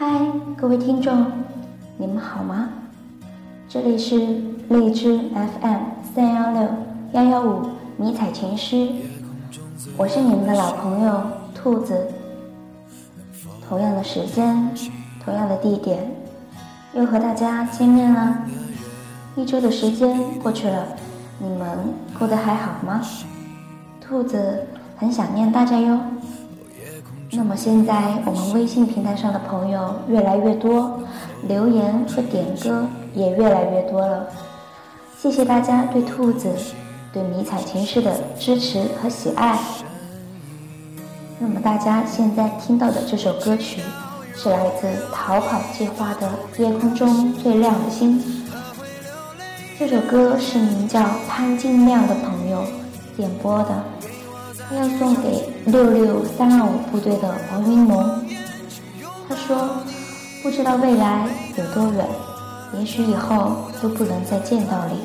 嗨，各位听众，你们好吗？这里是荔枝 FM 三幺六幺幺五迷彩情诗，我是你们的老朋友兔子。同样的时间，同样的地点，又和大家见面了。一周的时间过去了，你们过得还好吗？兔子很想念大家哟。那么现在我们微信平台上的朋友越来越多，留言和点歌也越来越多了。谢谢大家对兔子、对迷彩情诗的支持和喜爱。那么大家现在听到的这首歌曲，是来自逃跑计划的《夜空中最亮的星》。这首歌是名叫潘金亮的朋友点播的，要送给六六三二五部队的王云龙。他说：“不知道未来有多远，也许以后都不能再见到你，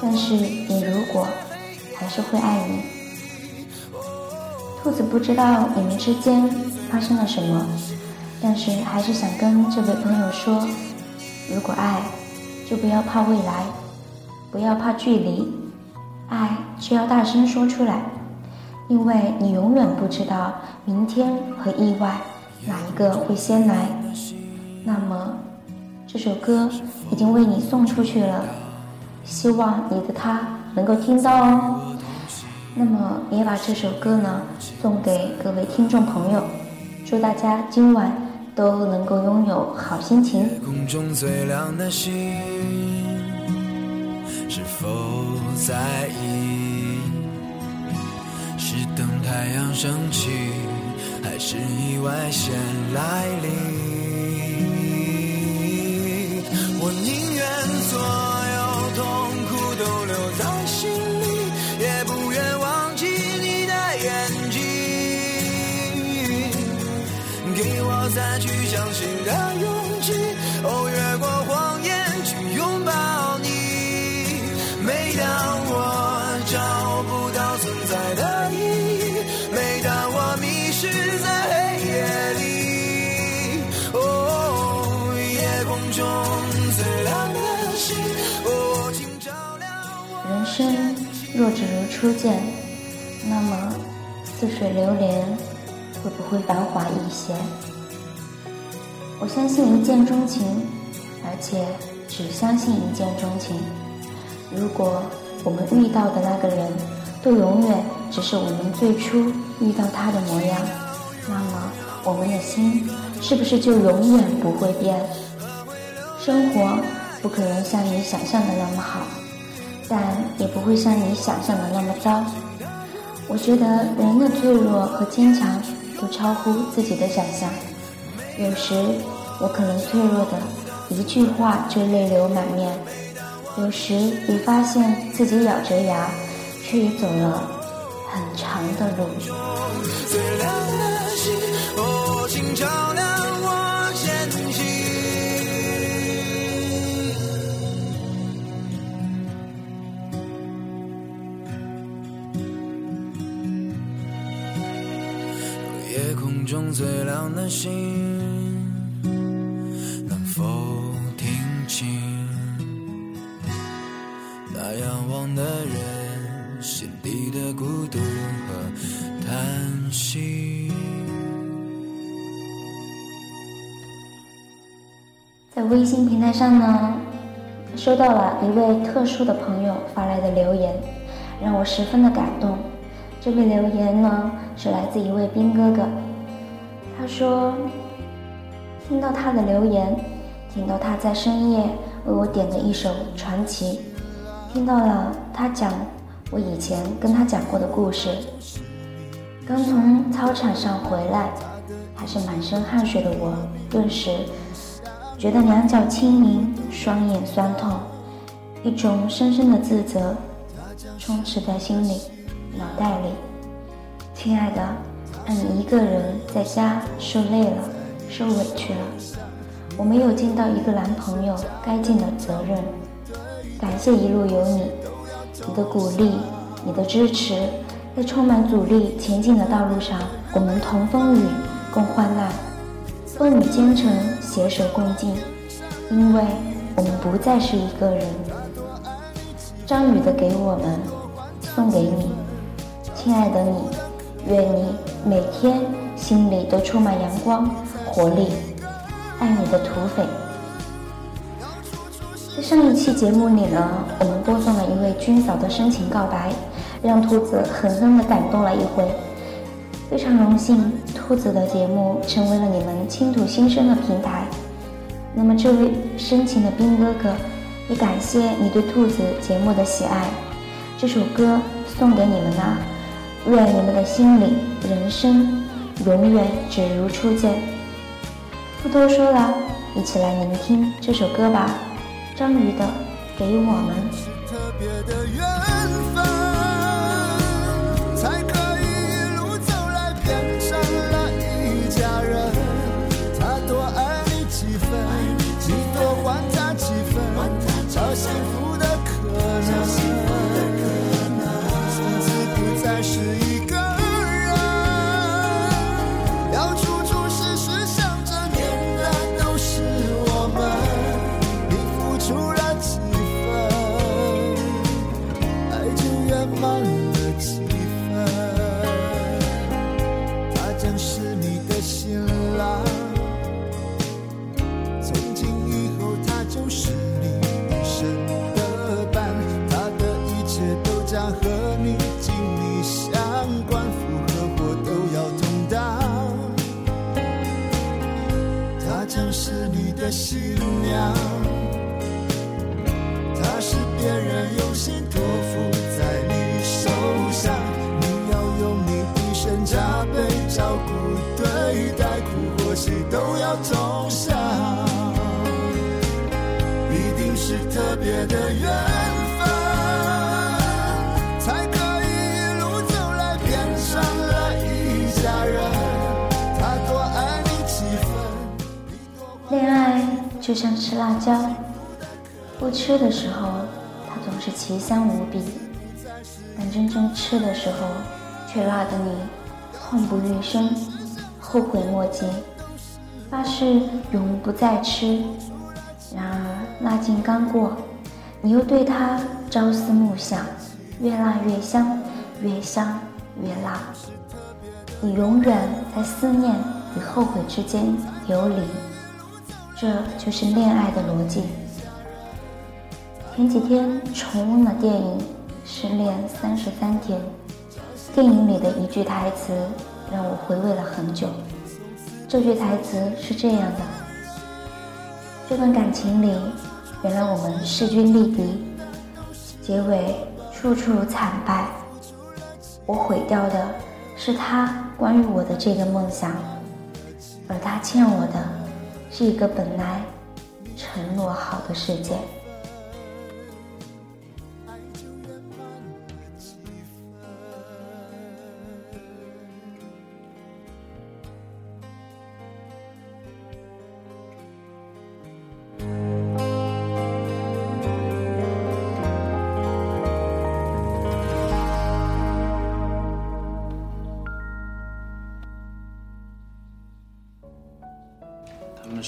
但是你如果还是会爱你。”兔子不知道你们之间发生了什么，但是还是想跟这位朋友说：如果爱，就不要怕未来，不要怕距离，爱就要大声说出来，因为你永远不知道明天和意外哪一个会先来。那么，这首歌已经为你送出去了，希望你的他能够听到哦。那么也把这首歌呢送给各位听众朋友，祝大家今晚都能够拥有好心情。空中最亮的星，是否在意？是等太阳升起，还是意外先来临？初见，那么似水流年会不会繁华一些？我相信一见钟情，而且只相信一见钟情。如果我们遇到的那个人，都永远只是我们最初遇到他的模样，那么我们的心是不是就永远不会变？生活不可能像你想象的那么好，但也不会像你想象的那么糟。我觉得人的脆弱和坚强都超乎自己的想象。有时我可能脆弱的一句话就泪流满面，有时也发现自己咬着牙，却也走了很长的路。心，能否听清那仰望的人心底的孤独和叹息？在微信平台上呢，收到了一位特殊的朋友发来的留言，让我十分的感动。这位留言呢，是来自一位兵哥哥。说：“听到他的留言，听到他在深夜为我点的一首传奇，听到了他讲我以前跟他讲过的故事。刚从操场上回来，还是满身汗水的我，顿时觉得两脚轻盈，双眼酸痛，一种深深的自责充斥在心里。”脑袋里，亲爱的，你一个人在家受累了，受委屈了。我没有尽到一个男朋友该尽的责任。感谢一路有你，你的鼓励，你的支持，在充满阻力前进的道路上，我们同风雨，共患难。风雨兼程，携手共进，因为我们不再是一个人。张宇的给我们，送给你，亲爱的你，愿你每天心里都充满阳光活力。爱你的土匪。在上一期节目里呢，我们播送了一位军嫂的深情告白，让兔子狠狠的感动了一回。非常荣幸，兔子的节目成为了你们倾吐心声的平台。那么，这位深情的兵哥哥，也感谢你对兔子节目的喜爱。这首歌送给你们啦，愿你们的心里、人生永远只如初见。不多说了，一起来聆听这首歌吧。章鱼的《给我们》。就像吃辣椒，不吃的时候它总是奇香无比，但真正吃的时候，却辣得你痛不欲生，后悔莫及，发誓永不再吃。然而辣劲刚过，你又对它朝思暮想，越辣越香，越香越辣，你永远在思念与后悔之间游离。这就是恋爱的逻辑。前几天重温了电影《失恋三十三天》，电影里的一句台词让我回味了很久。这句台词是这样的：这段感情里，原来我们势均力敌，结尾处处惨败。我毁掉的是他关于我的这个梦想，而他欠我的。是一个本来承诺好的世界。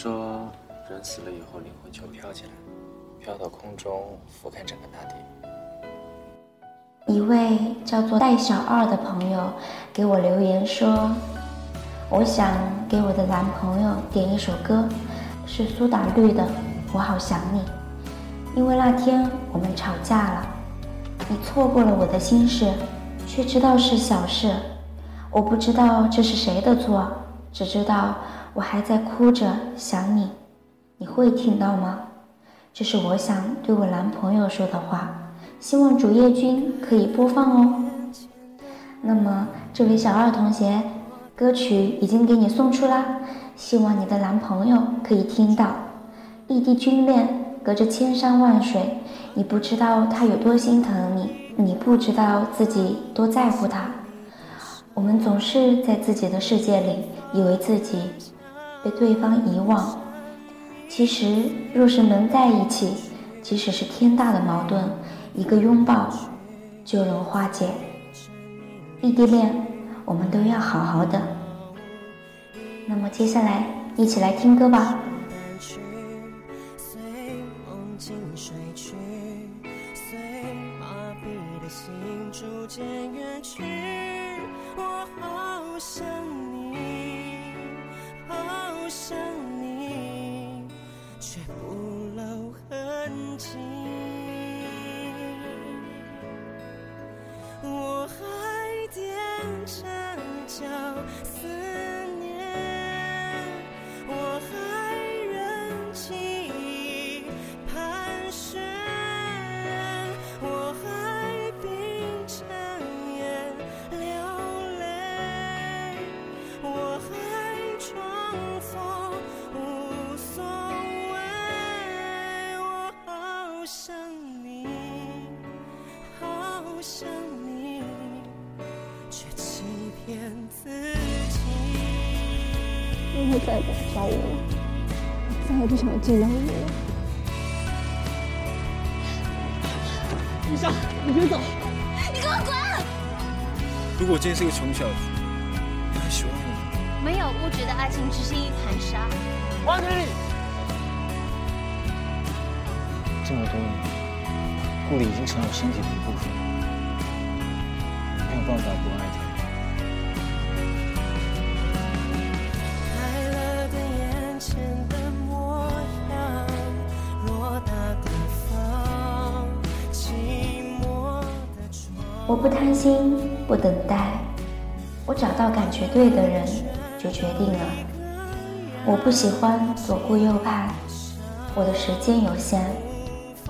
说，人死了以后，灵魂就飘起来，飘到空中，俯瞰整个大地。一位叫做戴小二的朋友给我留言说：“我想给我的男朋友点一首歌，是苏打绿的《我好想你》，因为那天我们吵架了，你错过了我的心事，却知道是小事。我不知道这是谁的错，只知道。”我还在哭着想你，你会听到吗？这是我想对我男朋友说的话，希望主页君可以播放哦。那么，这位小二同学，歌曲已经给你送出啦，希望你的男朋友可以听到。异地军恋，隔着千山万水，你不知道他有多心疼你，你不知道自己多在乎他。我们总是在自己的世界里，以为自己。被对方遗忘，其实若是能在一起，即使是天大的矛盾，一个拥抱就能化解。异地恋，我们都要好好的。那么接下来一起来听歌吧。不再来找我了，我再也不想见到你了。雨翔，你别走！你给我滚！如果我今天是个穷小子，你还喜欢我吗？没有物质的爱情，只是一盘沙。王经理，这么多年，顾里已经成了我身体的一部分，没有办法不爱他。我不贪心，不等待，我找到感觉对的人就决定了。我不喜欢左顾右盼，我的时间有限，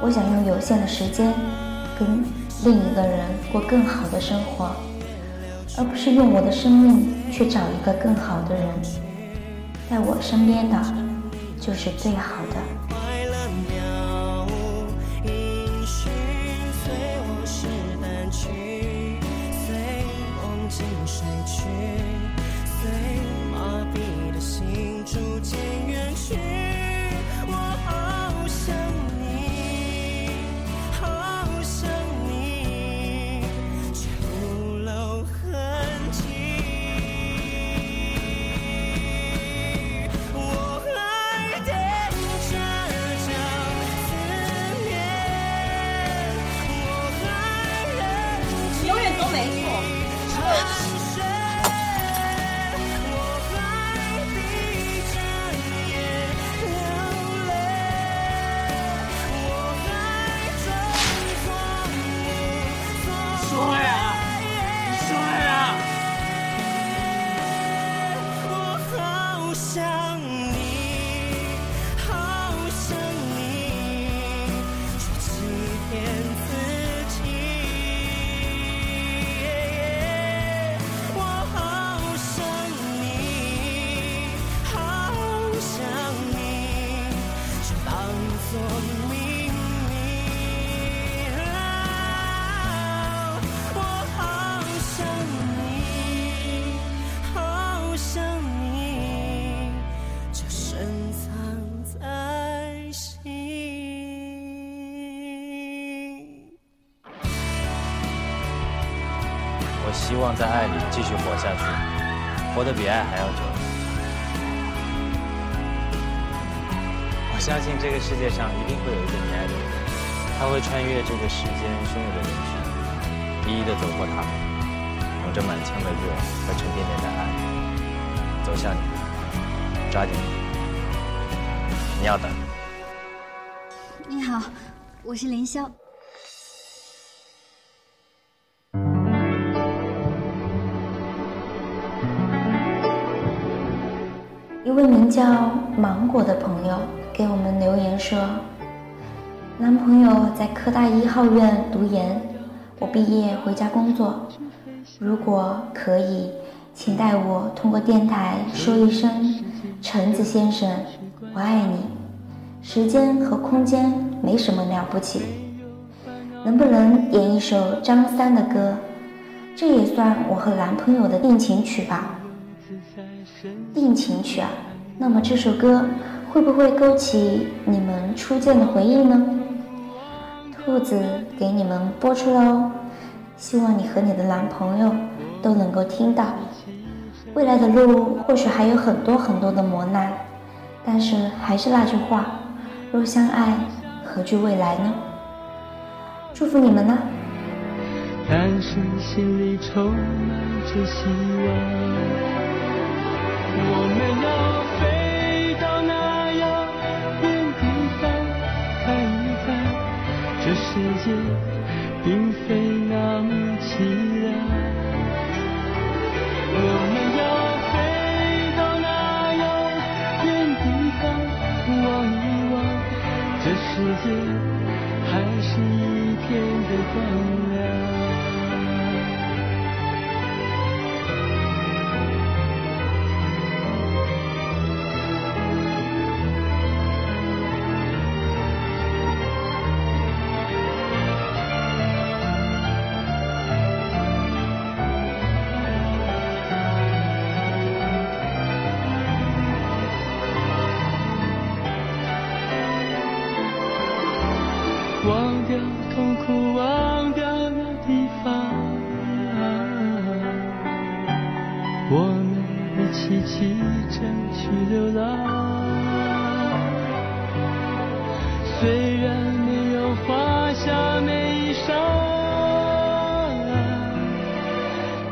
我想用有限的时间跟另一个人过更好的生活，而不是用我的生命去找一个更好的人。在我身边的，就是最好的。去。希望在爱里继续活下去，活得比爱还要久。我相信这个世界上一定会有一个你爱的人，他会穿越这个世间汹涌的人群，一一的走过他们，拥着满腔的热和沉甸甸的爱，走向你，抓紧你，你要等。你好，我是凌霄。一位名叫芒果的朋友给我们留言说：“男朋友在科大一号院读研，我毕业回家工作。如果可以，请代我通过电台说一声，橙子先生，我爱你。时间和空间没什么了不起，能不能点一首张三的歌？这也算我和男朋友的定情曲吧。”定情曲啊，那么这首歌会不会勾起你们初见的回忆呢？兔子给你们播出了哦，希望你和你的男朋友都能够听到。未来的路或许还有很多很多的磨难，但是还是那句话，若相爱，何惧未来呢？祝福你们啦！但是心里充满着希望，我们要飞到那遥远地方，飞在这世界并非那么凄凉。我们要飞到那遥远地方，望一望，这世界还是一片的光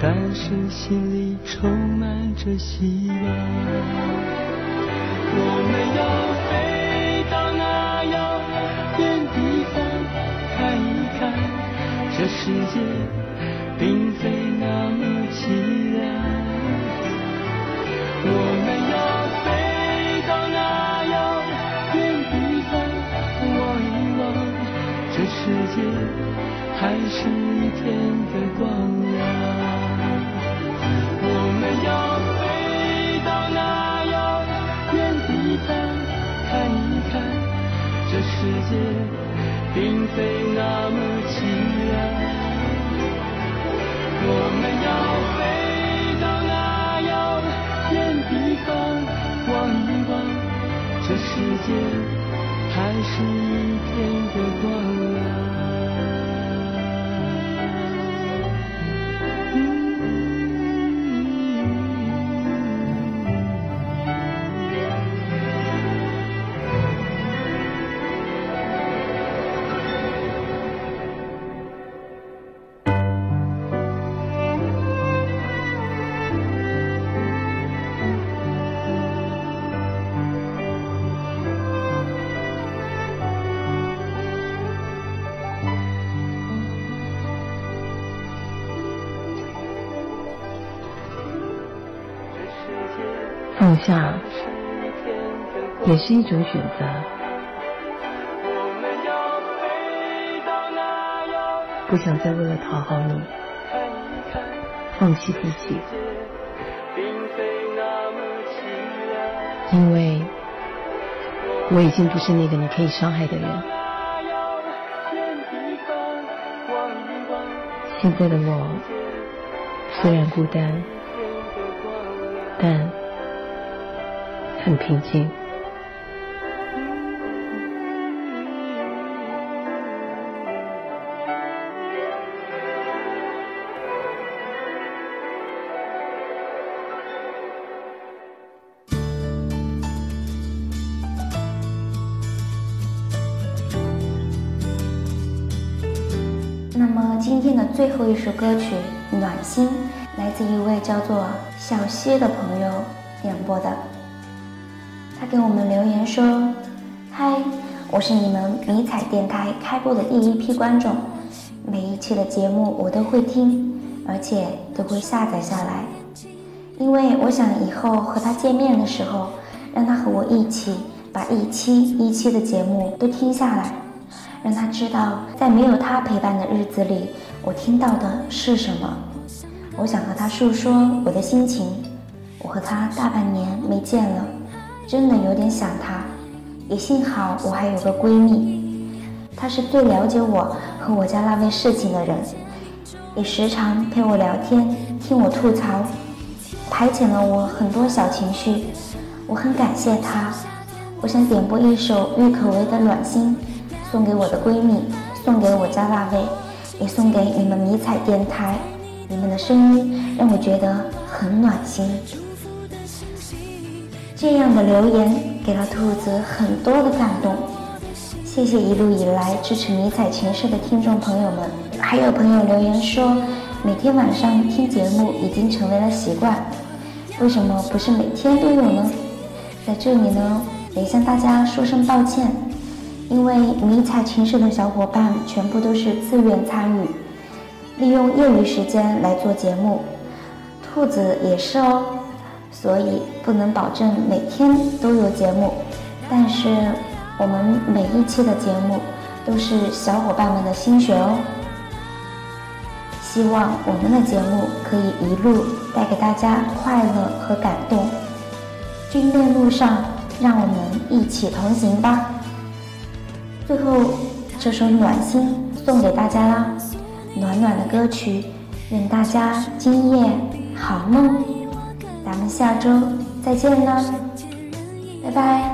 但是心里充满着希望。我们要飞到那遥远地方，看一看，这世界并非那么凄凉。我们要飞到那遥远地方，望一望，这世界还是一片的并非那么凄凉。我们要飞到那遥远地方，望一望，这世界还是一片的光放下也是一种选择，不想再为了讨好你，放弃自己，因为我已经不是那个你可以伤害的人。现在的我虽然孤单，但很平静。那么今天的最后一首歌曲《暖心》来自一位叫做小溪的朋友。给我们留言说：“嗨，我是你们迷彩电台开播的第一批观众，每一期的节目我都会听，而且都会下载下来，因为我想以后和他见面的时候，让他和我一起把一期一期的节目都听下来。”让他知道，在没有他陪伴的日子里，我听到的是什么。我想和他诉说我的心情。我和他大半年没见了，真的有点想他。也幸好我还有个闺蜜，她是最了解我和我家那位事情的人，也时常陪我聊天，听我吐槽，排遣了我很多小情绪。我很感谢她。我想点播一首郁可唯的《暖心》。送给我的闺蜜，送给我家那位，也送给你们迷彩电台。你们的声音让我觉得很暖心。这样的留言给了兔子很多的感动。谢谢一路以来支持迷彩情事的听众朋友们，还有朋友留言说，每天晚上听节目已经成为了习惯，为什么不是每天都有呢？在这里呢，得向大家说声抱歉，因为迷彩情事的小伙伴全部都是自愿参与，利用业余时间来做节目，兔子也是哦，所以不能保证每天都有节目，但是。我们每一期的节目都是小伙伴们的心血哦，希望我们的节目可以一路带给大家快乐和感动。军恋路上，让我们一起同行吧。最后，这首《暖心》送给大家啦，暖暖的歌曲，愿大家今夜好梦。咱们下周再见啦，拜拜。